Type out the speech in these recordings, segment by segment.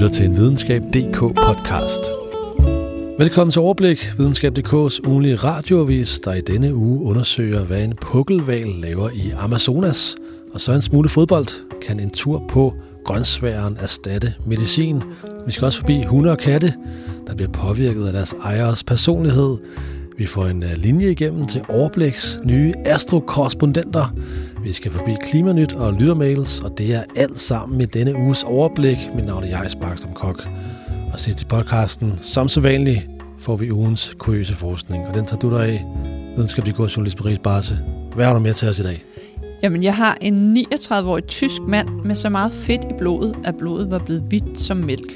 lytter til en Videnskab.dk podcast. Velkommen til Overblik, Videnskab.dk's ugenlige radioavis, der i denne uge undersøger, hvad en pukkelval laver i Amazonas. Og så en smule fodbold kan en tur på grønsværen erstatte medicin. Vi skal også forbi hunde og katte, der bliver påvirket af deres ejers personlighed. Vi får en øh, linje igennem til Overbliks nye astrokorrespondenter. Vi skal forbi Klimanyt og lyttermails, og det er alt sammen i denne uges overblik. Mit navn er Jais Barkstrøm Kok. Og sidst i podcasten, som så vanligt, får vi ugens kuriøse forskning, og den tager du dig af. Videnskabelig god journalist Paris Barse. Hvad har du med til os i dag? Jamen, jeg har en 39-årig tysk mand med så meget fedt i blodet, at blodet var blevet hvidt som mælk.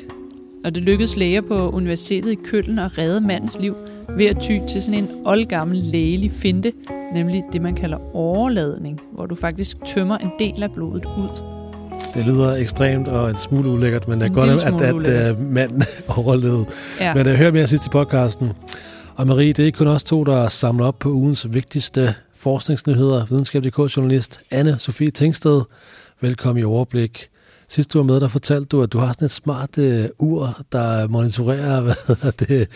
Og det lykkedes læger på universitetet i Køln at redde mandens liv ved at ty til sådan en oldgammel lægelig finte, nemlig det, man kalder overladning, hvor du faktisk tømmer en del af blodet ud. Det lyder ekstremt og en smule ulækkert, men det er godt, at, at, at uh, manden overlevede. Ja. Men jeg uh, hører mere sidst i podcasten. Og Marie, det er ikke kun os to, der samler op på ugens vigtigste forskningsnyheder. Videnskab.dk-journalist Anne Sofie Tingsted. Velkommen i overblik. Sidst du var med, der fortalte du, at du har sådan et smart øh, ur, der monitorerer hvad det,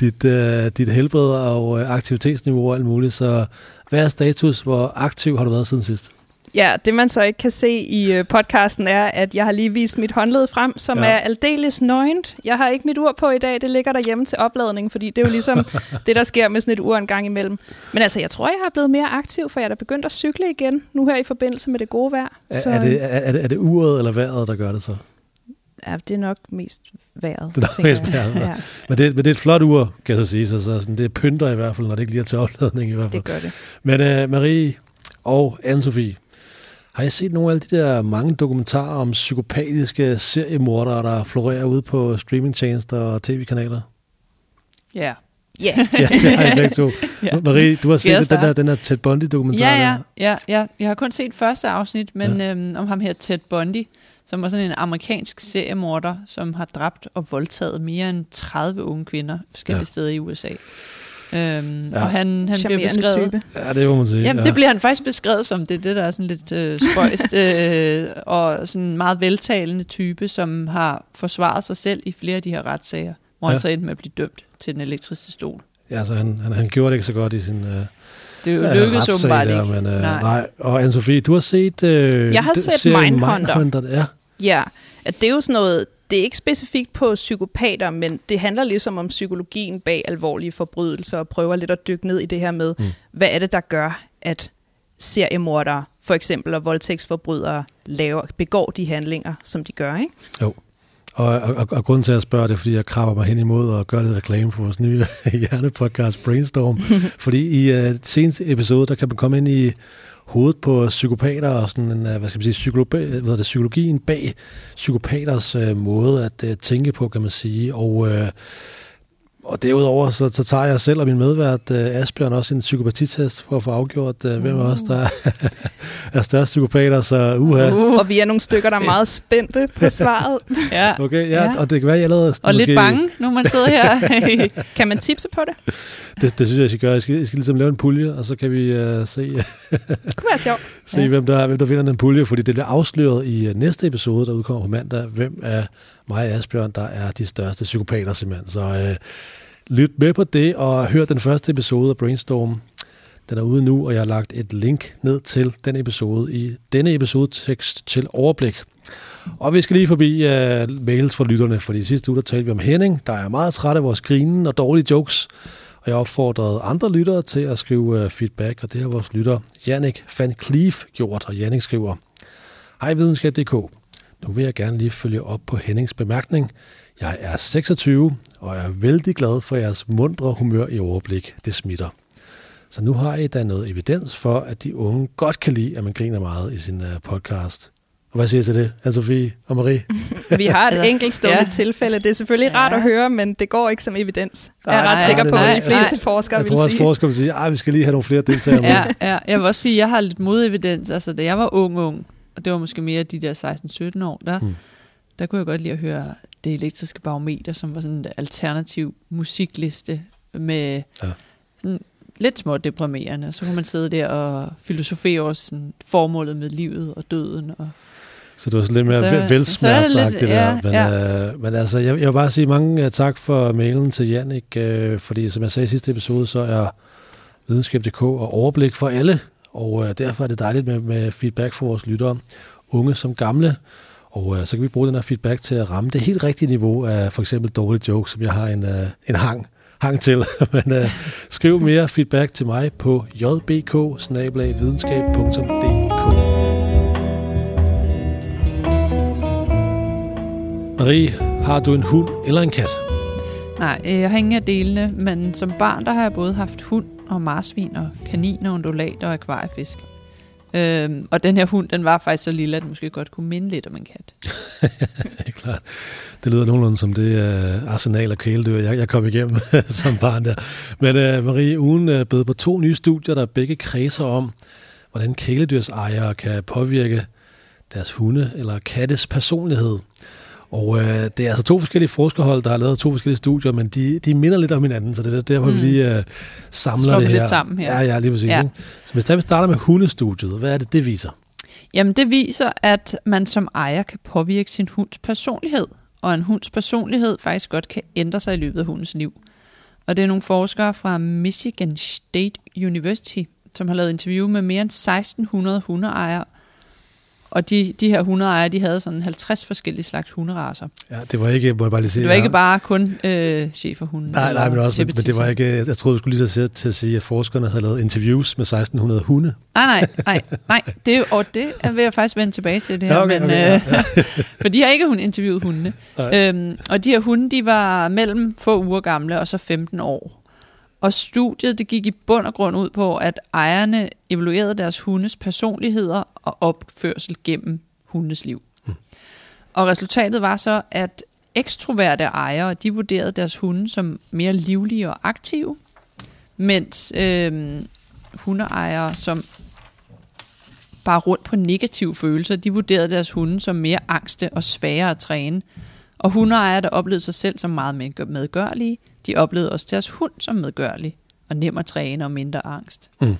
dit, øh, dit helbred og øh, aktivitetsniveau og alt muligt. Så hvad er status? Hvor aktiv har du været siden sidst? Ja, det man så ikke kan se i øh, podcasten er, at jeg har lige vist mit håndled frem, som ja. er aldeles nøgent. Jeg har ikke mit ur på i dag, det ligger derhjemme til opladning, fordi det er jo ligesom det, der sker med sådan et ur en gang imellem. Men altså, jeg tror, jeg har blevet mere aktiv, for jeg er da begyndt at cykle igen, nu her i forbindelse med det gode vejr. Er, så... er, det, er, det, er det uret eller vejret, der gør det så? Ja, det er nok mest vejret, det er mest vejret. Ja. Men, det, men det er et flot ur, kan jeg så sige. Så, så sådan, det pynter i hvert fald, når det ikke lige er til opladning i hvert fald. Det gør det. Men uh, Marie og Anne-Sophie, har I set nogle af de der mange dokumentarer om psykopatiske seriemordere, der florerer ude på streamingtjenester og tv-kanaler? Ja. Yeah. ja, det har jeg begge to. ja. Marie, du har set yes, den, der, den der Ted Bundy-dokumentar. Ja, ja, ja, ja. Jeg har kun set første afsnit, men ja. øhm, om ham her Ted Bundy, som var sådan en amerikansk seriemorder, som har dræbt og voldtaget mere end 30 unge kvinder forskellige ja. steder i USA. Øhm, ja. Og han, han bliver beskrevet... Type. Ja, det må man sige. Jamen, ja. det bliver han faktisk beskrevet som det, det der er sådan lidt øh, spøjst, øh, og sådan en meget veltalende type, som har forsvaret sig selv i flere af de her retssager, hvor ja. han så endte med at blive dømt til den elektriske stol. Ja, altså han, han, han gjorde det ikke så godt i sin... Øh det er jo lykkedes åbenbart ikke. Men, øh, nej. nej. Og Anne-Sophie, du har set... Øh, jeg har set Mindhunter. Mindhunter. Ja. ja, at det er jo sådan noget det er ikke specifikt på psykopater, men det handler ligesom om psykologien bag alvorlige forbrydelser, og prøver lidt at dykke ned i det her med, mm. hvad er det, der gør, at seriemordere, for eksempel, og voldtægtsforbrydere laver, begår de handlinger, som de gør, ikke? Jo. Og, og, og grunden til at spørge det, er, fordi jeg krabber mig hen imod og gør lidt reklame for vores nye hjernepodcast Brainstorm. fordi i uh, seneste episode, der kan man komme ind i hovedet på psykopater og sådan en, øh, hvad skal man sige, psykologi, hvad det, psykologien bag psykopaters øh, måde at øh, tænke på, kan man sige. Og, øh, og derudover så, så tager jeg selv og min medvært uh, Asbjørn også en psykopatitest for at få afgjort, uh, hvem af os der er, er størst psykopater, så uha. Uh. Og vi er nogle stykker, der er meget spændte på svaret. ja. Okay, ja, ja, og det kan være, jeg allerede... Og måske... lidt bange, når man sidder her. kan man tipse på det? Det, det synes jeg, jeg skal gøre. Jeg skal, jeg skal ligesom lave en pulje, og så kan vi uh, se, det kunne være sjovt. se ja. hvem, der, hvem der vinder den pulje, fordi det bliver afsløret i uh, næste episode, der udkommer på mandag, hvem af mig og Asbjørn, der er de største psykopater simpelthen. Så øh, lyt med på det, og hør den første episode af Brainstorm. Den er ude nu, og jeg har lagt et link ned til den episode i denne episode tekst til overblik. Og vi skal lige forbi uh, mails fra lytterne, fordi sidste uge der talte vi om Henning, der er meget træt af vores grinen og dårlige jokes. Og jeg opfordrede andre lyttere til at skrive uh, feedback, og det har vores lytter Jannik van Cleef gjort, og Jannik skriver, Hej videnskab.dk, nu vil jeg gerne lige følge op på Hennings bemærkning. Jeg er 26, og er vældig glad for jeres mundre humør i overblik. Det smitter. Så nu har I da noget evidens for, at de unge godt kan lide, at man griner meget i sin uh, podcast. Og hvad siger til det, Anne-Sophie og Marie? Vi har et enkelt stående ja. tilfælde. Det er selvfølgelig ja. rart at høre, men det går ikke som evidens. Jeg er ret sikker på, at de fleste nej. forskere jeg vil sige. Jeg tror også, forskere vil sige, at vi skal lige have nogle flere deltagere med. ja, ja, jeg vil også sige, at jeg har lidt modevidens. Altså, da jeg var ung, ung, og det var måske mere de der 16-17 år, der, hmm. der kunne jeg godt lide at høre det elektriske barometer, som var sådan en alternativ musikliste med ja. sådan lidt små deprimerende. Så kunne man sidde der og filosofere over sådan formålet med livet og døden og Så det var sådan lidt mere Så- velsmertsagtigt så der. er det Men, lidt- øh, men altså, jeg, jeg vil bare sige mange uh, tak for mailen til Jannik, øh, fordi som jeg sagde i sidste episode, så er videnskab.dk og overblik for alle, og øh, derfor er det dejligt med, med feedback fra vores lyttere, unge som gamle, og øh, så kan vi bruge den her feedback til at ramme det helt rigtige niveau af for eksempel dårlige jokes, som jeg har en, øh, en hang, hang til. Men øh, skriv mere feedback til mig på jbk Marie, har du en hund eller en kat? Nej, øh, jeg har ingen af delene, men som barn der har jeg både haft hund og marsvin og kaniner, og undulat og akvariefisk. Øhm, og den her hund, den var faktisk så lille, at den måske godt kunne minde lidt om en kat. Det er klart. Det lyder nogenlunde som det uh, arsenal af kæledyr, jeg, jeg kom igennem som barn der. Men uh, Marie, ugen er bød på to nye studier, der begge kredser om, hvordan kæledyrsejere kan påvirke deres hunde eller kattes personlighed. Og uh, det er altså to forskellige forskerhold, der har lavet to forskellige studier, men de, de minder lidt om hinanden, så det er derfor, mm. vi lige uh, samler Slår det her. lidt sammen her. Ja, ja, lige præcis. Ja. Ja. Ikke? Så hvis der vi starter med hundestudiet, hvad er det, det viser? Jamen, det viser, at man som ejer kan påvirke sin hunds personlighed, og en hunds personlighed faktisk godt kan ændre sig i løbet af hundens liv. Og det er nogle forskere fra Michigan State University, som har lavet interview med mere end 1600 hundeejere, og de, de her hundeejere, de havde sådan 50 forskellige slags hunderaser. Ja, det var ikke, må jeg bare lige sige. Det var ikke ja. bare kun øh, cheferhunden. Nej, nej, men, også, men, det var ikke, jeg troede, du skulle lige så sætte til at sige, at forskerne havde lavet interviews med 1600 hunde. Nej, nej, nej, nej. Det, og det er- vil jeg faktisk vende tilbage til det her. Ja, okay, men, okay, ja, øh, for de har ikke hun interviewet hundene. Nej. Øhm, og de her hunde, de var mellem få uger gamle og så 15 år. Og studiet det gik i bund og grund ud på, at ejerne evaluerede deres hundes personligheder og opførsel gennem hundes liv. Hmm. Og resultatet var så, at ekstroverte ejere, de vurderede deres hunde som mere livlige og aktive, mens øhm, hundeejere, som bare rundt på negative følelser, de vurderede deres hunde som mere angste og sværere at træne. Og hundeejere, der oplevede sig selv som meget medgør- medgørlige, de oplevede også deres hund som medgørlig og nem at træne og mindre angst. Mm.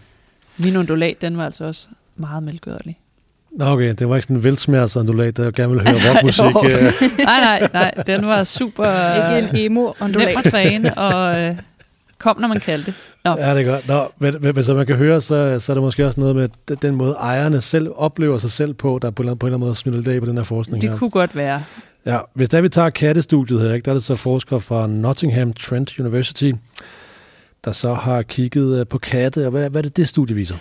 Min undulat, den var altså også meget medgørlig. Nå, okay, det var ikke sådan en velsmærtsundulat, der gerne ville høre rockmusik. Øh. Nej, nej, nej, den var super Ikke en emo nem at træne og øh, kom, når man kaldte det. Nå, ja, det er godt. Nå, men, men, men som man kan høre, så, så er det måske også noget med den- måde, ejerne selv oplever sig selv på, der på en eller anden, på en eller anden måde smitter lidt af på den her forskning her. det kunne godt være. Ja, hvis der vi tager kattestudiet her, ikke, der er det så forskere fra Nottingham Trent University, der så har kigget øh, på katte, og hvad, hvad er det, det studie viser?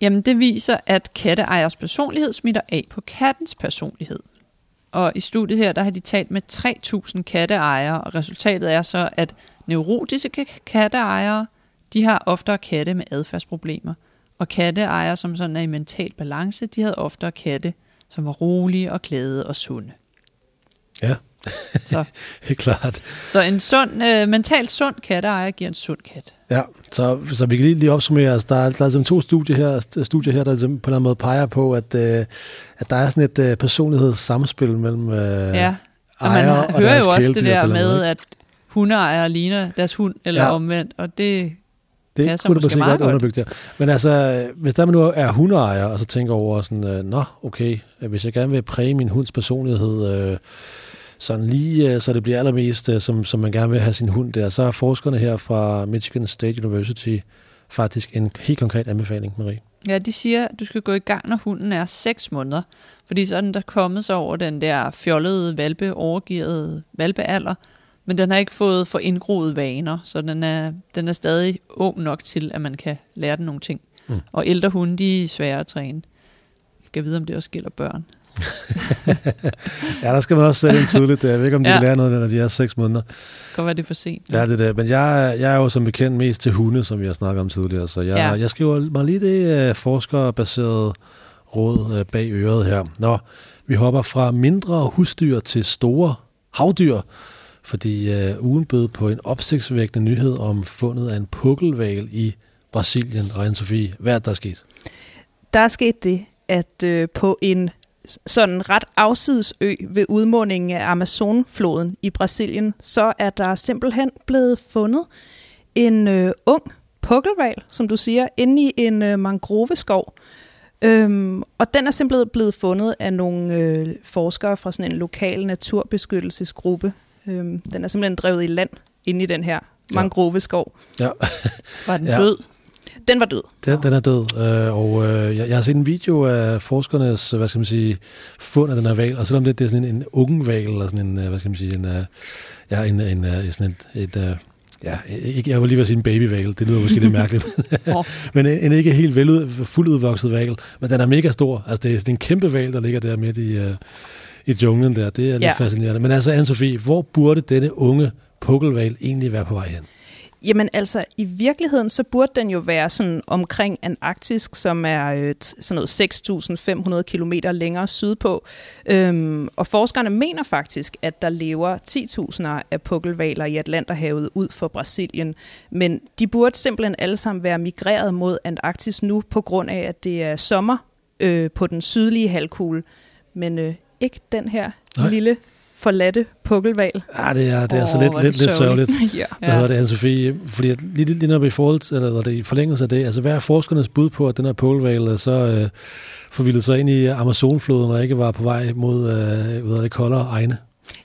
Jamen, det viser, at katteejers personlighed smitter af på kattens personlighed. Og i studiet her, der har de talt med 3.000 katteejere, og resultatet er så, at neurotiske katteejere, de har oftere katte med adfærdsproblemer. Og katteejere, som sådan er i mental balance, de havde oftere katte, som var rolige og glade og sunde. Ja, så, klart. så en sund, øh, mentalt sund katteejer giver en sund kat. Ja, så, så vi kan lige, lige opsummere, altså, der, er, der er ligesom to studier her, studier her der ligesom på en eller anden måde peger på, at, øh, at der er sådan et øh, personlighedssamspil mellem øh, Ja, og man og hører jo også det der med, at hundeejere ligner deres hund, eller Ja. omvendt, og det det passer kunne måske måske meget godt underbygge der. Men altså, hvis der man nu er hundeejer, og så tænker over sådan, øh, nå, okay, hvis jeg gerne vil præge min hunds personlighed, øh, sådan lige, øh, så det bliver allermest, øh, som, som man gerne vil have sin hund der, så er forskerne her fra Michigan State University faktisk en helt konkret anbefaling, Marie. Ja, de siger, at du skal gå i gang, når hunden er 6 måneder. Fordi så er den der kommet sig over den der fjollede, valpe, overgivet valpealder. Men den har ikke fået for indgroede vaner, så den er, den er stadig ung nok til, at man kan lære den nogle ting. Mm. Og ældre hunde, de er svære at træne. Jeg skal vide, om det også gælder børn. Ja, der skal man også sætte ind tidligt. Jeg ved ikke, om de ja. Kan lære noget, når de er seks måneder. Det kan være, det er for sent. Ja, det er det. Men jeg, jeg er jo som bekendt mest til hunde, som vi har snakket om tidligere. Så jeg, ja. Jeg skriver mig lige det uh, forskerbaserede råd uh, bag øret her. Nå, vi hopper fra mindre husdyr til store havdyr, fordi uh, ugen bød på en opsigtsvækkende nyhed om fundet af en pukkelval i Brasilien. Og Anne-Sophie, hvad er der er sket? Der er sket det, at øh, på en sådan ret afsides ø ved udmundingen af Amazonfloden i Brasilien, så er der simpelthen blevet fundet en øh, ung pukkelval, som du siger, inde i en øh, mangroveskov. Øhm, og den er simpelthen blevet fundet af nogle øh, forskere fra sådan en lokal naturbeskyttelsesgruppe. Øhm, den er simpelthen drevet i land inde i den her mangroveskov. Ja. Var den Ja. død? Den var død. Den, den er død, øh, og øh, jeg, jeg har set en video af forskernes, hvad skal man sige, fund af den her val, og selvom det, det er sådan en, en unge val, eller sådan en, øh, hvad skal man sige, en, øh, ja, en, en, øh, sådan et, et ja, ikke, jeg vil lige ved at sige en babyval, det lyder måske lidt mærkeligt, Åh. men en, en ikke helt velud, fuldt udvokset val, men den er mega stor, altså det er sådan en kæmpe val, der ligger der midt i, øh, i junglen der, det er lidt Ja. fascinerende. Men altså, Anne-Sophie, hvor burde denne unge pukkelval egentlig være på vej hen? Jamen altså, i virkeligheden, så burde den jo være sådan omkring Antarktisk, som er øh, t- sådan noget 6.500 kilometer længere sydpå. Øhm, og forskerne mener faktisk, at der lever 10.000 af pukkelvaler i Atlanterhavet ud for Brasilien. Men de burde simpelthen alle sammen være migreret mod Antarktis nu, på grund af, at det er sommer øh, på den sydlige halvkugle. Men øh, ikke den her. Nej. lille forladte pukkelval. Ja, det er, det er Åh, så lidt, er det lidt, lidt sørgeligt. ja. Hvad hedder det, Anne-Sophie? Fordi at lige, lige når vi i forhold eller, det, i forlængelse af det, altså hvad er forskernes bud på, at den her pålval så øh, forvildet sig ind i Amazonfloden, og ikke var på vej mod, øh, hvad det, koldere egne?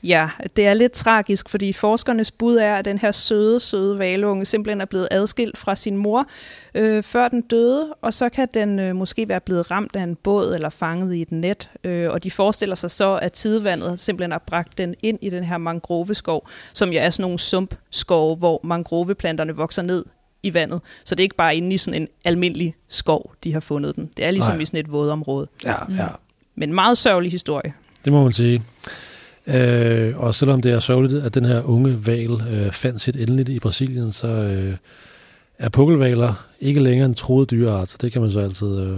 Ja, det er lidt tragisk, fordi forskernes bud er, at den her søde, søde valunge simpelthen er blevet adskilt fra sin mor, øh, før den døde, og så kan den øh, måske være blevet ramt af en båd eller fanget i et net, øh, og de forestiller sig så, at tidevandet simpelthen har bragt den ind i den her mangroveskov, som jo er sådan nogle sumpskove, hvor mangroveplanterne vokser ned i vandet. Så det er ikke bare inde i sådan en almindelig skov, de har fundet den. Det er ligesom Nej. i sådan et vådområde. Ja, ja. Men en meget sørgelig historie. Det må man sige. Øh, og selvom det er sørgeligt, at den her unge val øh, fandt sit endeligt i Brasilien, så øh, er pukkelvaler ikke længere en troet dyreart, så det kan man så altid øh,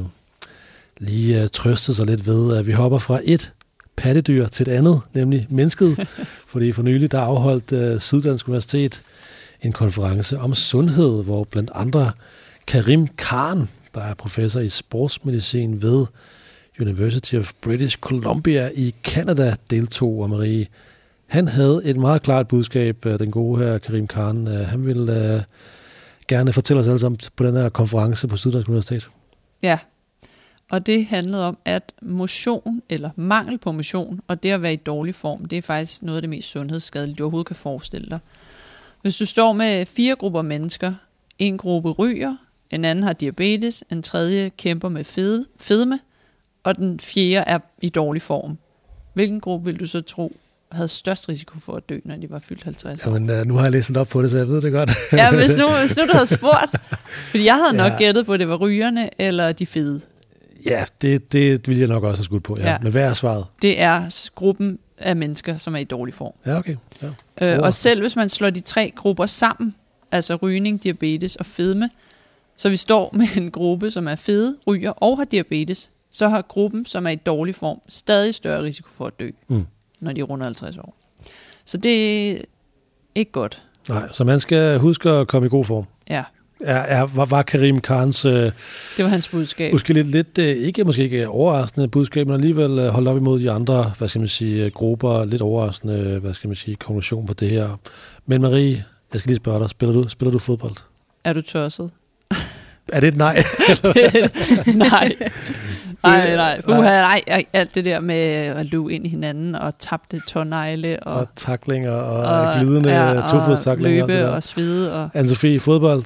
lige øh, trøste sig lidt ved. At vi hopper fra et pattedyr til et andet, nemlig mennesket, fordi for nylig der afholdt øh, Syddansk Universitet en konference om sundhed, hvor blandt andre Karim Khan, der er professor i sportsmedicin ved University of British Columbia i Canada deltog, og Marie, han havde et meget klart budskab, øh, den gode her Karim Khan. Øh, han ville øh, gerne fortælle os alle sammen på den her konference på Syddansk Universitet. Ja, og det handlede om, at motion, eller mangel på motion, og det at være i dårlig form, det er faktisk noget af det mest sundhedsskadelige, du overhovedet kan forestille dig. Hvis du står med fire grupper mennesker, en gruppe ryger, en anden har diabetes, en tredje kæmper med fedme, og den fjerde er i dårlig form. Hvilken gruppe vil du så tro havde størst risiko for at dø, når de var fyldt 50 år? Jamen, øh, nu har jeg læst op på det, så jeg ved det godt. Ja, hvis nu, hvis nu du havde spurgt, fordi jeg havde nok Ja. gættet på, at det var rygerne eller de fede. ja, det, det ville jeg nok også have skudt på. Ja. Ja. Men hvad er svaret? Det er gruppen af mennesker, som er i dårlig form. Ja, okay. Ja. Øh, og selv hvis man slår de tre grupper sammen, altså rygning, diabetes og fedme, så vi står med en gruppe, som er fede, ryger og har diabetes, så har gruppen, som er i dårlig form, stadig større risiko for at dø, Mm. når de runder 50 år. Så det er ikke godt. Nej, så man skal huske at komme i god form. Ja, Er, er, var, var Karim Khans øh, det var hans budskab. måske lidt, lidt øh, ikke, måske ikke overraskende budskab, men alligevel øh, holdt op imod de andre, hvad skal man sige, øh, grupper, lidt overraskende, øh, hvad skal man sige, konklusion på det her. Men Marie, jeg skal lige spørge dig, spiller du, spiller du fodbold? Er du tosset? Er det et nej? nej. Nej, nej. Uha, nej. Ej, Alt det der med at løbe ind i hinanden og tabte tårnegle og, og taklinger og, og glidende ja, og tofodstaklinger. og løbe der. og svede. Og, Anne-Sophie, fodbold?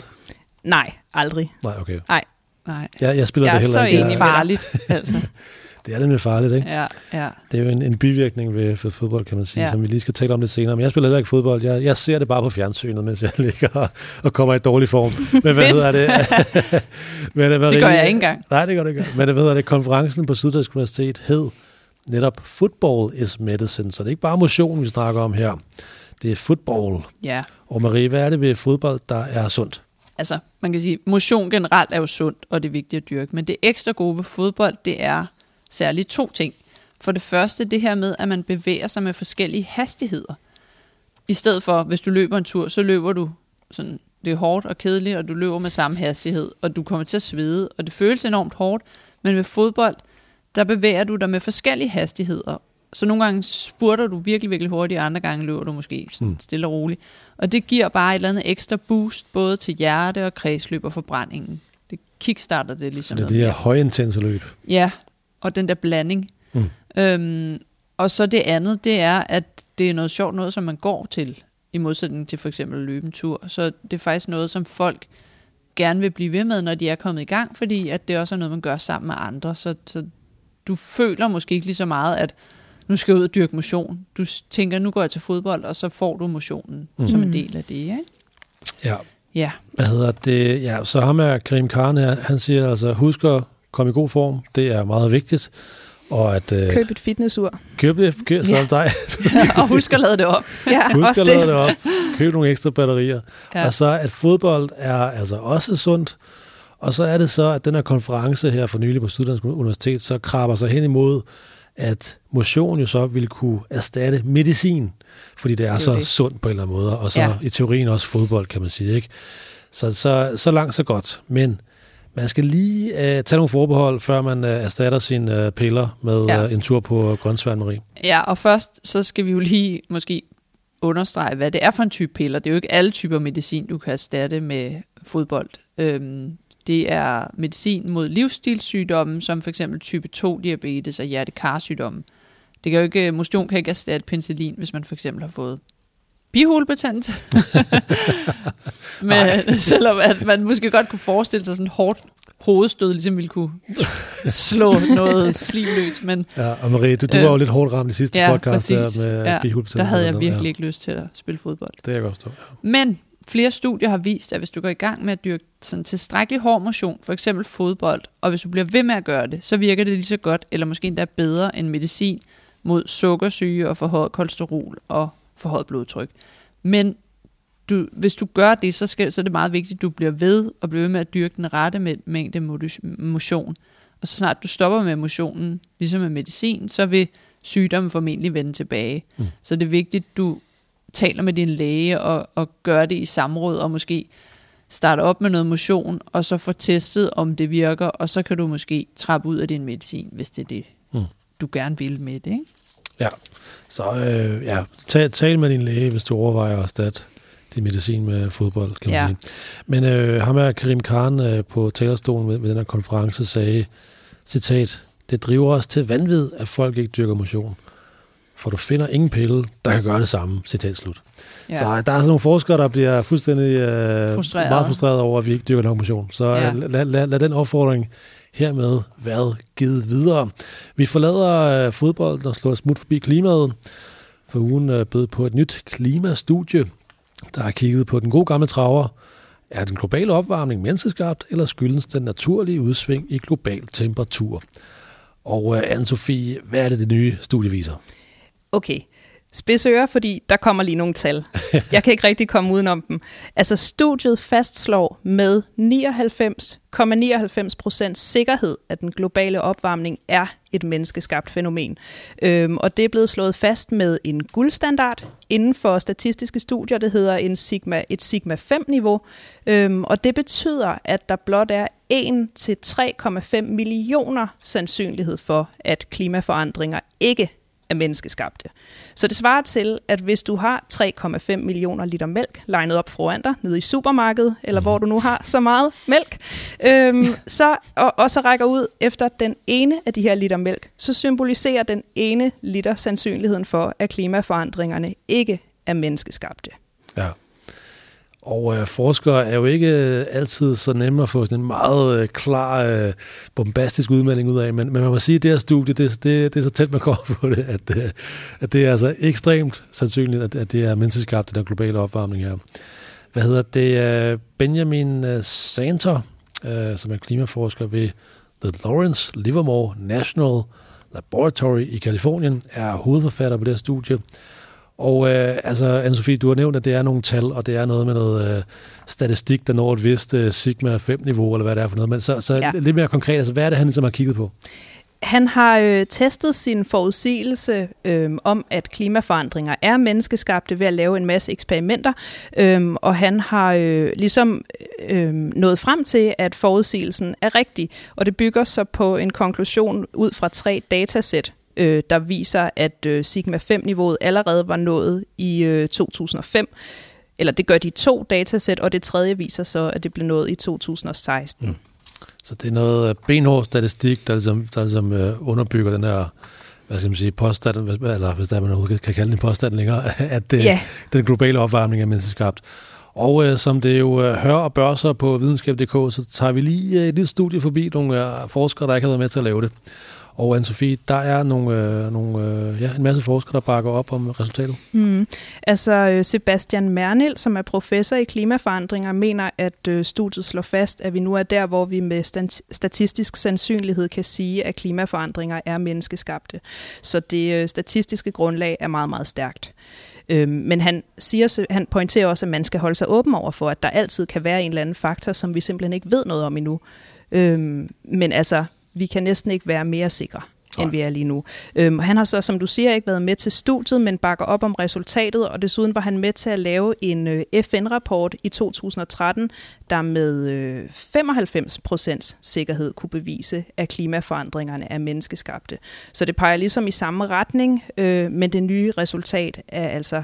Nej, aldrig. Nej, okay. nej, Jeg, jeg spiller Jeg det heller så ikke. enig det med er dig. farligt. altså. Det er nemlig farligt, ikke? Ja, ja. Det er jo en, en bivirkning ved, ved fodbold, kan man sige, ja. Som vi lige skal tale om lidt senere. Men jeg spiller heller ikke fodbold. Jeg, jeg ser det bare på fjernsynet, mens jeg ligger og, og kommer i dårlig form. Men hvad hedder det? Men, det, var Det gør rigtig- jeg ikke engang. Nej, det gør det ikke. Men det, hvad hedder det? Konferencen på Syddansk Universitet hed netop Football is Medicine. Så det er ikke bare motion, vi snakker om her. Det er football. Ja, Og Marie, hvad er det ved fodbold, der er sundt? altså man kan sige, motion generelt er jo sundt, og det er vigtigt at dyrke. Men det ekstra gode ved fodbold, det er særligt to ting. For det første, det her med, at man bevæger sig med forskellige hastigheder. I stedet for, hvis du løber en tur, så løber du sådan, det er hårdt og kedeligt, og du løber med samme hastighed, og du kommer til at svede, og det føles enormt hårdt. Men ved fodbold, der bevæger du dig med forskellige hastigheder. Så nogle gange spurter du virkelig, virkelig hurtigt, og andre gange løber du måske sådan Mm. stille og roligt. Og det giver bare et eller andet ekstra boost, både til hjerte og kredsløb og forbrændingen. Det kickstarter det ligesom Så det er de her højintense løb. Ja, og den der blanding. Mm. Øhm, og så det andet, det er, at det er noget sjovt noget, som man går til, i modsætning til for eksempel løbe en tur. Så det er faktisk noget, som folk gerne vil blive ved med, når de er kommet i gang, fordi at det også er noget, man gør sammen med andre. Så, så du føler måske ikke lige så meget, at nu skal jeg ud og dyrke motion. Du tænker, nu går jeg til fodbold, og så får du motionen mm. som en del af det, ikke? Ja. Ja. Hvad hedder det? Ja, så ham er Karim her, han siger altså, husk at komme i god form, det er meget vigtigt. Og at, øh, Køb et fitnessur. Køb det, køb Ja. dig. og husk at lade det op. Ja, Husk også at det. lade det op. Køb nogle ekstra batterier. Ja. Og så at fodbold er altså også sundt. Og så er det så, at den her konference her for nylig på Syddansk Universitet, så krabber sig hen imod, at motion jo så vil kunne erstatte medicin, fordi det er, Det er så det. sundt på en eller anden måde, og så ja. i teorien også fodbold, kan man sige. Ikke? Så, så, så langt, så godt. Men man skal lige øh, tage nogle forbehold, før man øh, erstatter sine øh, piller med Ja. øh, en tur på Grønsværn Marie. Ja, og først så skal vi jo lige måske understrege, hvad det er for en type piller. Det er jo ikke alle typer medicin, du kan erstatte med fodbold. Øhm, det er medicin mod livsstilssygdomme, som for eksempel type 2-diabetes og hjertekarsygdomme. Det kan jo ikke, motion kan ikke erstatte penicillin, hvis man for eksempel har fået bihulebetændt. Men selvom at man måske godt kunne forestille sig sådan hårdt hovedstød, ligesom ville kunne slå noget slim løs, men Ja, og Marie, du, du Øh, var jo lidt hårdt ramt i sidste ja, podcast præcis. der med Ja, ja, bihulebetændelse der havde jeg virkelig ja. ikke lyst til at spille fodbold. Det er jeg godt forstå. Men flere studier har vist, at hvis du går i gang med at dyrke sådan tilstrækkelig hård motion, for eksempel fodbold, og hvis du bliver ved med at gøre det, så virker det lige så godt, eller måske endda bedre end medicin mod sukkersyge og forhøjet kolesterol og forhøjet blodtryk. Men du, hvis du gør det, så, skal, så er det meget vigtigt, at du bliver ved og bliver ved med at dyrke den rette med, mængde motion. Og så snart du stopper med motionen, ligesom med medicin, så vil sygdommen formentlig vende tilbage. Mm. Så det er vigtigt, at du taler med din læge og, og gør det i samråd, og måske starte op med noget motion, og så få testet, om det virker, og så kan du måske trappe ud af din medicin, hvis det er det, Mm. du gerne vil med det. Ikke? Ja, så øh, ja, tal, tal med din læge, hvis du overvejer at erstatte din medicin med fodbold, kan man Ja. sige. Men øh, ham er Karim Khan øh, på talerstolen ved, ved den her konference sagde, citat, det driver os til vanvid, at folk ikke dyrker motion. For du finder ingen pille, der kan gøre det samme, citat slut. Ja. Så der er sådan nogle forskere, der bliver fuldstændig øh, Frustreret. meget frustreret over, at vi ikke dyrker nok motion. Så Ja. ja. lad, lad, lad den opfordring hermed været givet videre. Vi forlader øh, fodbold og slår smut forbi klimaet. For ugen øh, bød på et nyt klimastudie, der har kigget på den gode gamle traver. Er den globale opvarmning menneskeskabt, eller skyldes den naturlige udsving i global temperatur? Og øh, Anne-Sophie, hvad er det, det nye studie viser? Okay, spids ører, fordi der kommer lige nogle tal. Jeg kan ikke rigtig komme udenom dem. Altså studiet fastslår med 99,99 procent sikkerhed, at den globale opvarmning er et menneskeskabt fænomen. Øhm, og det er blevet slået fast med en guldstandard inden for statistiske studier, det hedder en sigma, et sigma 5-niveau. Øhm, og det betyder, at der blot er 1 til 3,5 millioner sandsynlighed for, at klimaforandringer ikke er menneskeskabte. Så det svarer til, at hvis du har 3,5 millioner liter mælk legnet op foran dig nede i supermarkedet, eller hvor du nu har så meget mælk, øhm, så, og, og så rækker ud efter den ene af de her liter mælk, så symboliserer den ene liter sandsynligheden for, at klimaforandringerne ikke er menneskeskabte. Ja. Og øh, forskere er jo ikke øh, altid så nemme at få sådan en meget øh, klar, øh, bombastisk udmelding ud af, men, men man må sige, at det her studie, det, det, det er så tæt man kommer på det, at, øh, at det er altså ekstremt sandsynligt, at, at det er menneskeskabt, den globale opvarmning her. Hvad hedder det? Øh, Benjamin Santer, øh, som er klimaforsker ved The Lawrence Livermore National Laboratory i Kalifornien, er hovedforfatter på det her studie. Og øh, altså, Anne-Sophie, du har nævnt, at det er nogle tal, og det er noget med noget øh, statistik, der når et vist øh, sigma 5-niveau, eller hvad det er for noget. Men så, så Ja. lidt mere konkret, altså hvad er det, han ligesom har kigget på? Han har øh, testet sin forudsigelse øh, om, at klimaforandringer er menneskeskabte ved at lave en masse eksperimenter, øh, og han har øh, ligesom øh, nået frem til, at forudsigelsen er rigtig, og det bygger så på en konklusion ud fra tre datasæt, øh, der viser, at øh, sigma 5-niveauet allerede var nået i øh, 2005. Eller det gør de to datasæt, og det tredje viser så, at det blev nået i 2016. Mm. Så det er noget benhård statistik, der ligesom, der ligesom øh, underbygger den her hvad skal man sige, påstand, eller hvis der man overhovedet kan kalde den påstand længere, at det, yeah. den globale opvarmning er menneskeskabt. Og øh, som det jo øh, hører og bør sig på videnskab.dk, så tager vi lige øh, et lille studie forbi nogle øh, forskere, der ikke har været med til at lave det. Og Anne-Sophie, der er nogle, øh, nogle, øh, ja, en masse forskere, der bakker op om resultatet. Mm. Altså øh, Sebastian Mernil, som er professor i klimaforandringer, mener, at øh, studiet slår fast, at vi nu er der, hvor vi med statistisk sandsynlighed kan sige, at klimaforandringer er menneskeskabte. Så det øh, statistiske grundlag er meget, meget stærkt. Øhm, men han, siger, han pointerer også, at man skal holde sig åben over for, at der altid kan være en eller anden faktor, som vi simpelthen ikke ved noget om endnu. Øhm, men altså, vi kan næsten ikke være mere sikre end vi er lige nu. Øhm, han har så, som du siger, ikke været med til studiet, men bakker op om resultatet, og desuden var han med til at lave en øh, FN-rapport i 2013, der med øh, 95% sikkerhed kunne bevise, at klimaforandringerne er menneskeskabte. Så det peger ligesom i samme retning, øh, men det nye resultat er altså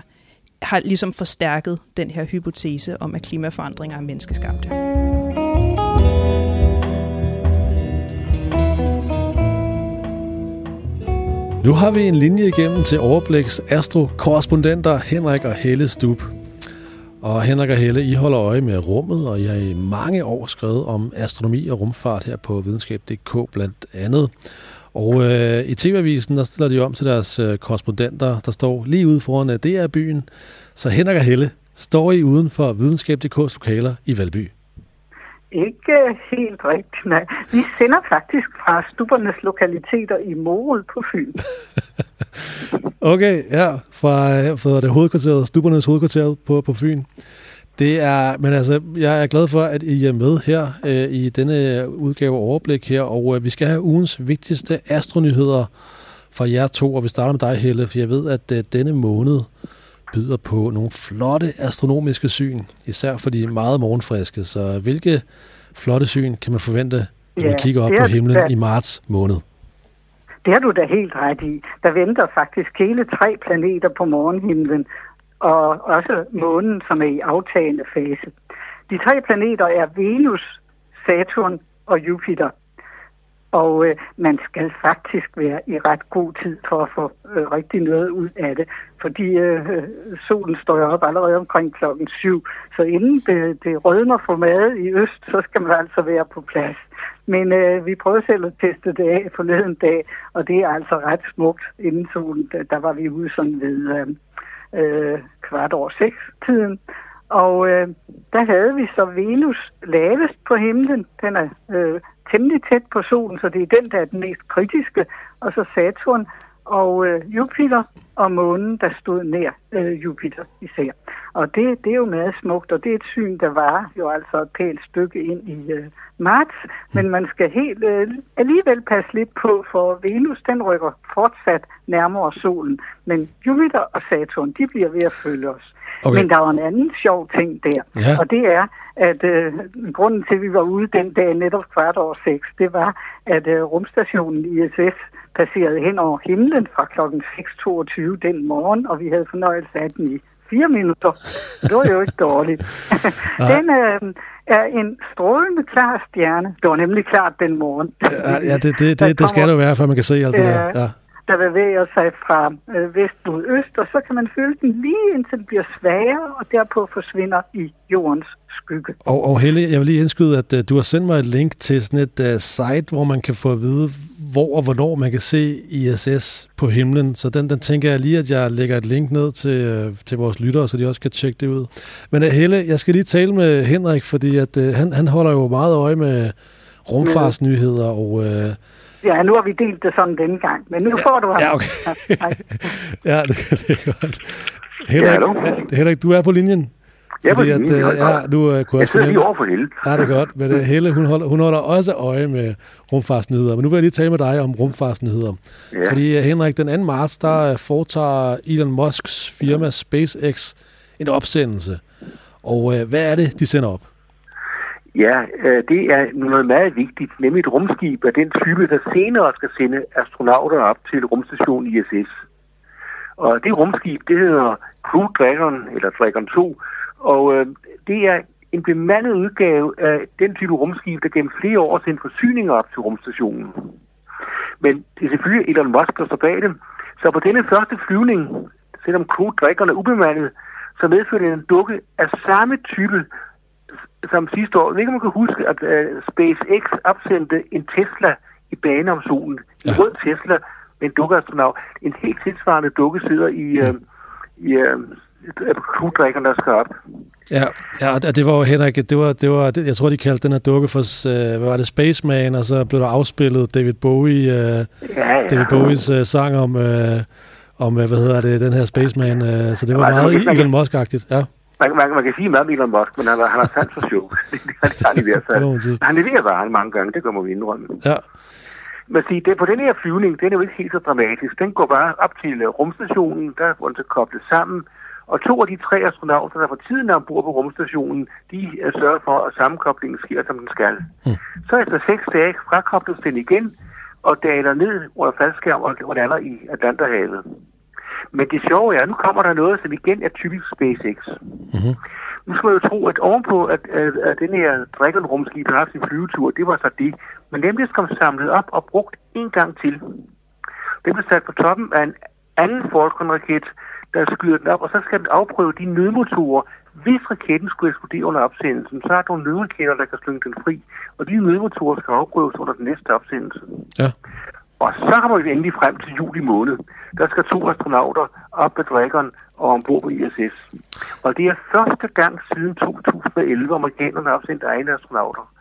har ligesom forstærket den her hypotese om, at klimaforandringer er menneskeskabte. Nu har vi en linje igennem til Overbliks astro-korrespondenter Henrik og Helle Stub. Og Henrik og Helle, I holder øje med rummet, og I har i mange år skrevet om astronomi og rumfart her på videnskab.dk blandt andet. Og øh, i TV-avisen, der stiller de om til deres øh, korrespondenter, der står lige ude foran øh, DR-byen. Så Henrik og Helle, står I uden for videnskab.dk's lokaler i Valby? Ikke helt rigtigt, nej. Vi sender faktisk fra Stubernes lokaliteter i Morud på Fyn. okay, ja, fra, øh, fra det hovedkvarteret, Stubernes hovedkvarter på, på Fyn. Det er, men altså, jeg er glad for, at I er med her øh, i denne udgave overblik her, og øh, vi skal have ugens vigtigste astronyheder fra jer to, og vi starter med dig, Helle, for jeg ved, at øh, denne måned byder på nogle flotte astronomiske syn, især for de meget morgenfriske. Så hvilke flotte syn kan man forvente, når ja, man kigger op på himlen der, i marts måned? Det har du da helt ret i. Der venter faktisk hele tre planeter på morgenhimlen, og også månen, som er i aftagende fase. De tre planeter er Venus, Saturn og Jupiter. Og øh, man skal faktisk være i ret god tid for at få øh, rigtig noget ud af det. Fordi øh, solen står op allerede omkring klokken syv. Så inden det, det rødner for mad i øst, så skal man altså være på plads. Men øh, vi prøvede selv at teste det af forleden dag, og det er altså ret smukt inden solen. Der var vi ude sådan ved øh, øh, kvart over seks tiden. Og øh, der havde vi så Venus lavest på himlen. Den er øh, temmelig tæt på solen, så det er den, der er den mest kritiske. Og så Saturn og øh, Jupiter og månen, der stod nær øh, Jupiter især. Og det, det er jo meget smukt, og det er et syn, der var jo altså et pænt stykke ind i øh, marts. Men man skal helt øh, alligevel passe lidt på, for Venus den rykker fortsat nærmere solen. Men Jupiter og Saturn, de bliver ved at følge os. Okay. Men der var en anden sjov ting der, ja. og det er, at øh, grunden til, at vi var ude den dag netop kvart over seks, det var, at øh, rumstationen ISS passerede hen over himlen fra klokken 6.22 den morgen, og vi havde fornøjelse af den i fire minutter. Det var jo ikke dårligt. den øh, er en strålende klar stjerne. Det var nemlig klart den morgen. Ja, ja det, det, det, det skal det være, for man kan se alt det der. Ja der bevæger sig fra øh, vest mod øst, og så kan man føle den lige indtil den bliver svagere, og derpå forsvinder i jordens skygge. Og, og Helle, jeg vil lige indskyde, at øh, du har sendt mig et link til sådan et øh, site, hvor man kan få at vide, hvor og hvornår man kan se ISS på himlen. Så den, den tænker jeg lige, at jeg lægger et link ned til, øh, til vores lyttere, så de også kan tjekke det ud. Men øh, Helle, jeg skal lige tale med Henrik, fordi at, øh, han, han holder jo meget øje med rumfartsnyheder og... Øh, Ja, nu har vi delt det sådan denne gang, men nu ja, får du ham. Ja, okay. ja, det, det er godt. Henrik, ja, Henrik, du er på linjen. Ja, fordi at, uh, ja, nu uh, kunne jeg sidder lige over for Helle. Ja, det er godt. Men uh, Helle, hun holder, hun holder også øje med rumfartsnyheder. Men nu vil jeg lige tale med dig om rumfartsnyheder. Ja. Fordi uh, Henrik, den 2. marts, der foretager Elon Musks firma SpaceX en opsendelse. Og uh, hvad er det, de sender op? Ja, øh, det er noget meget vigtigt, nemlig et rumskib af den type, der senere skal sende astronauter op til rumstationen ISS. Og det rumskib, det hedder Crew Dragon, eller Dragon 2, og øh, det er en bemandet udgave af den type rumskib, der gennem flere år sendte forsyninger op til rumstationen. Men det er selvfølgelig Elon Musk, der står bag dem. Så på denne første flyvning, selvom Crew Dragon er ubemandet, så medførte en dukke af samme type som sidste år. Jeg ved ikke, om man kan huske, at uh, SpaceX opsendte en Tesla i bane om solen. En Ja. rød Tesla med en dukkeastronaut. En helt tilsvarende dukke sidder i, uh, i uh, Crew Dragon, der skal op. Ja, ja, og det var jo Henrik, det var, det var, jeg tror, de kaldte den her dukke for, øh, hvad var det, Spaceman, og så blev der afspillet David Bowie, øh, Ja, ja. David Bowies øh, sang om, øh, om, øh, hvad hedder det, den her Spaceman, øh, så det var Altså, meget man kan- Elon Musk-agtigt, ja. Man, man, man kan sige meget om Elon Musk, men han, han har sandt for sjov. det har han i hvert fald. Han leverer varen mange gange, det gør man vi indrømme. Ja, Men sige, det, på den her flyvning, den er jo ikke helt så dramatisk. Den går bare op til uh, rumstationen, der hvor den så koblet sammen. Og to af de tre astronauter, der for tiden er ombord på rumstationen, de uh, sørger for, at sammenkoblingen sker, som den skal. Mm. Så efter seks dage frakobles den igen, og daler ned under faldskærm og, og lander i Atlanterhavet. Men det sjove er, nu kommer der noget, som igen er typisk SpaceX. Mhm. Nu skal man jo tro, at ovenpå, at, at, at den her Dragon-rumskib har haft sin flyvetur, det var så det. Men dem, kom samlet op og brugt en gang til. Den blev sat på toppen af en anden Falcon-raket, der skyder den op, og så skal den afprøve de nødmotorer. Hvis raketten skulle eksplodere under opsendelsen, så er der nogle nødraketter, der kan slynge den fri, og de nødmotorer skal afprøves under den næste opsendelse. ja. Og så kommer vi endelig frem til juli måned. Der skal to astronauter op på Dragon og ombord på ISS. Og det er første gang siden 2011, amerikanerne har opsendt egne astronauter.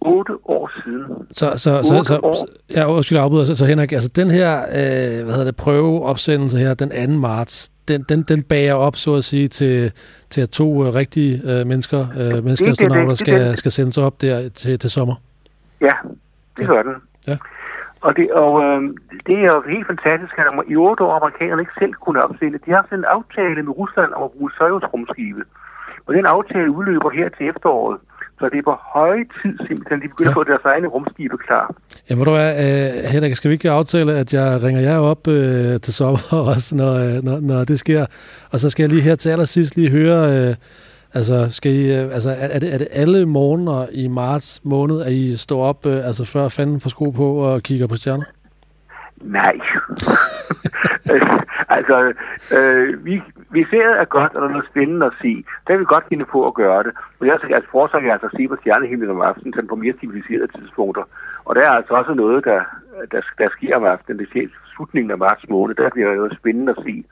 Otte år siden. Så, så, så, så, år. så ja, undskyld, afbryder. Så, så Henrik, altså den her, øh, hvad hedder det, prøveopsendelse her, den 2. marts, den, den, den bager op, så at sige, til, til at to øh, rigtige øh, mennesker, øh, menneskeastronauter, det er skal, den. skal sendes op der til, til sommer. Ja, det gør den. Ja. Og, det, og øh, det er jo helt fantastisk, at i otte år amerikanerne ikke selv kunne opsende. De har haft en aftale med Rusland om at bruge Soyuz-rumskibe. Og den aftale udløber her til efteråret. Så det er på høje tid simpelthen, de begynder Ja. ja. at få deres egne rumskibe klar. Ja, må du være, øh, Henrik, skal vi ikke aftale, at jeg ringer jer op øh, til sommer også, når, øh, når, når det sker? Og så skal jeg lige her til allersidst lige høre, øh, altså, skal I, øh, altså er, er, det, er det alle morgener i marts måned, at I står op, øh, altså før fanden får sko på og kigger på stjerner? Nej. altså, øh, vi, vi ser er godt, og der er noget spændende at se. Der vil vi godt finde på at gøre det. Men jeg skal altså foretrække jeg altså at se på stjernehimlen om aftenen, sådan på mere civiliserede tidspunkter. Og der er altså også noget, der, der, der sker om aftenen. Det sker slutningen af marts måned. Der bliver noget spændende at se,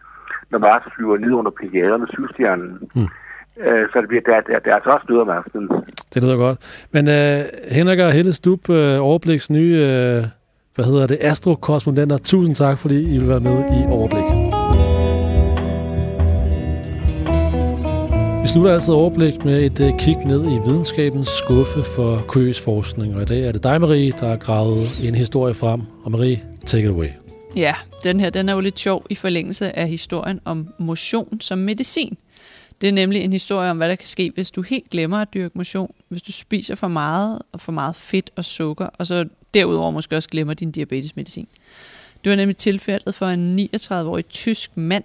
når Mars flyver ned under Pleiader med syvstjernen. Mm. Øh, så det bliver, der, der, der er altså også noget om aftenen. Det lyder godt. Men øh, Henrik og Helle Stub, øh, Overbliks nye, øh, hvad hedder det, astrokorrespondenter, tusind tak, fordi I vil være med i Overblik. Vi slutter altid overblik med et uh, kig ned i videnskabens skuffe for kuriøs forskning. Og i dag er det dig, Marie, der har gravet en historie frem. Og Marie, take it away. Ja, den her den er jo lidt sjov i forlængelse af historien om motion som medicin. Det er nemlig en historie om, hvad der kan ske, hvis du helt glemmer at dyrke motion, hvis du spiser for meget og for meget fedt og sukker, og så derudover måske også glemmer din diabetesmedicin. Det var nemlig tilfældet for en 39-årig tysk mand.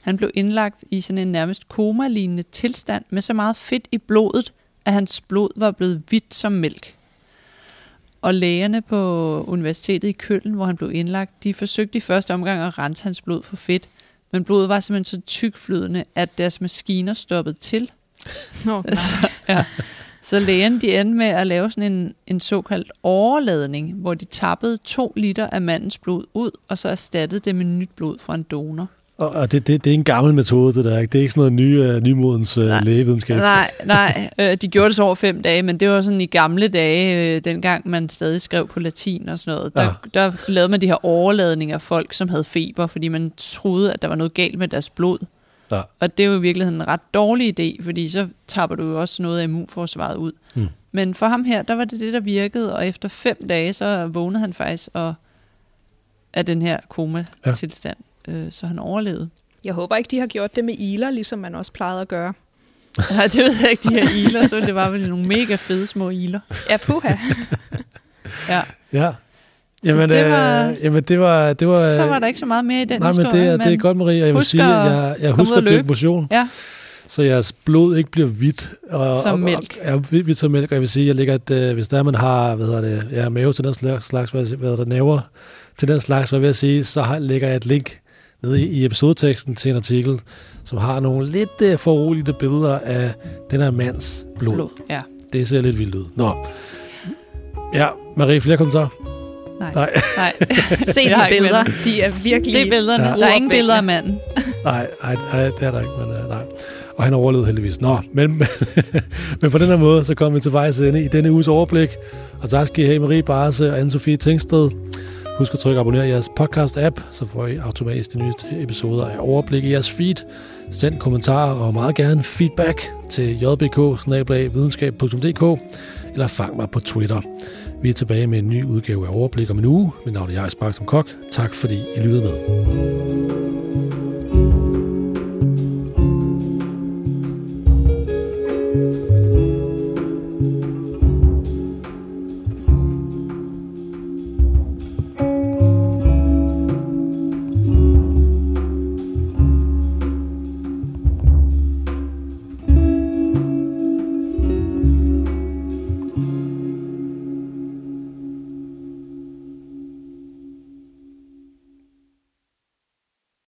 Han blev indlagt i sådan en nærmest koma-lignende tilstand med så meget fedt i blodet, at hans blod var blevet hvidt som mælk. Og lægerne på universitetet i Køln, hvor han blev indlagt, de forsøgte i første omgang at rense hans blod for fedt, men blodet var simpelthen så tykflydende, at deres maskiner stoppede til. Nå, nej. Så, ja. så lægen de endte med at lave sådan en, en såkaldt overladning, hvor de tappede to liter af mandens blod ud, og så erstattede det med nyt blod fra en donor. Og, og det, det, det er en gammel metode, det der. Ikke? Det er ikke sådan noget ny, uh, nymodens uh, Nej. lægevidenskab. Nej, nej, øh, de gjorde det så over fem dage, men det var sådan i gamle dage, øh, dengang man stadig skrev på latin og sådan noget. Der, Ja. der lavede man de her overladninger af folk, som havde feber, fordi man troede, at der var noget galt med deres blod. Ja. Og det er jo i virkeligheden en ret dårlig idé, fordi så tapper du jo også noget af immunforsvaret ud. Mm. Men for ham her, der var det det, der virkede, og efter fem dage, så vågnede han faktisk og, af den her koma-tilstand, ja. Øh, så han overlevede. Jeg håber ikke, de har gjort det med iler, ligesom man også plejede at gøre. Nej, det ved jeg ikke, de her iler, så det var vel nogle mega fede små iler. Ja, puha. Ja. Ja. Jamen, det det var- var, øh, jamen det var... Det var Så var der ikke så meget mere i den Nej, men historie. det er, det er godt, Marie. Og jeg vil sige, at jeg, jeg husker at dyrke motion. Ja, så jeres blod ikke bliver hvidt. Og, Som og, mælk. Og, ja, hvidt, hvidt som mælk. Og jeg vil sige, jeg ligger, at øh, hvis der man har, hvad hedder det, ja, mave til den slags, slags hvad, hvad hedder det, næver til den slags, hvad vil jeg sige, så har, lægger jeg et link nede i, episodeteksten til en artikel, som har nogle lidt øh, foruroligende billeder af den her mands blod. blod. Ja. Det ser lidt vildt ud. Nå. Ja, Marie, flere kommentarer? Nej. Nej. Nej. Se de billeder. De er virkelig... Se billederne. Ja. Der er ingen billeder af manden. Nej, nej, nej, det er der ikke, men uh, nej. Og han overlevede heldigvis. Nå, men, men, men på den her måde, så kommer vi til vejs ende i denne uges overblik. Og tak skal I have, Marie Barse og Anne-Sophie Tingsted. Husk at trykke abonner i jeres podcast-app, så får I automatisk de nyeste episoder af overblik i jeres feed. Send kommentarer og meget gerne feedback til jbk eller fang mig på Twitter. Vi er tilbage med en ny udgave af Overblik om en uge. Mit navn er Jais Bak som Kok. Tak fordi I lyttede med.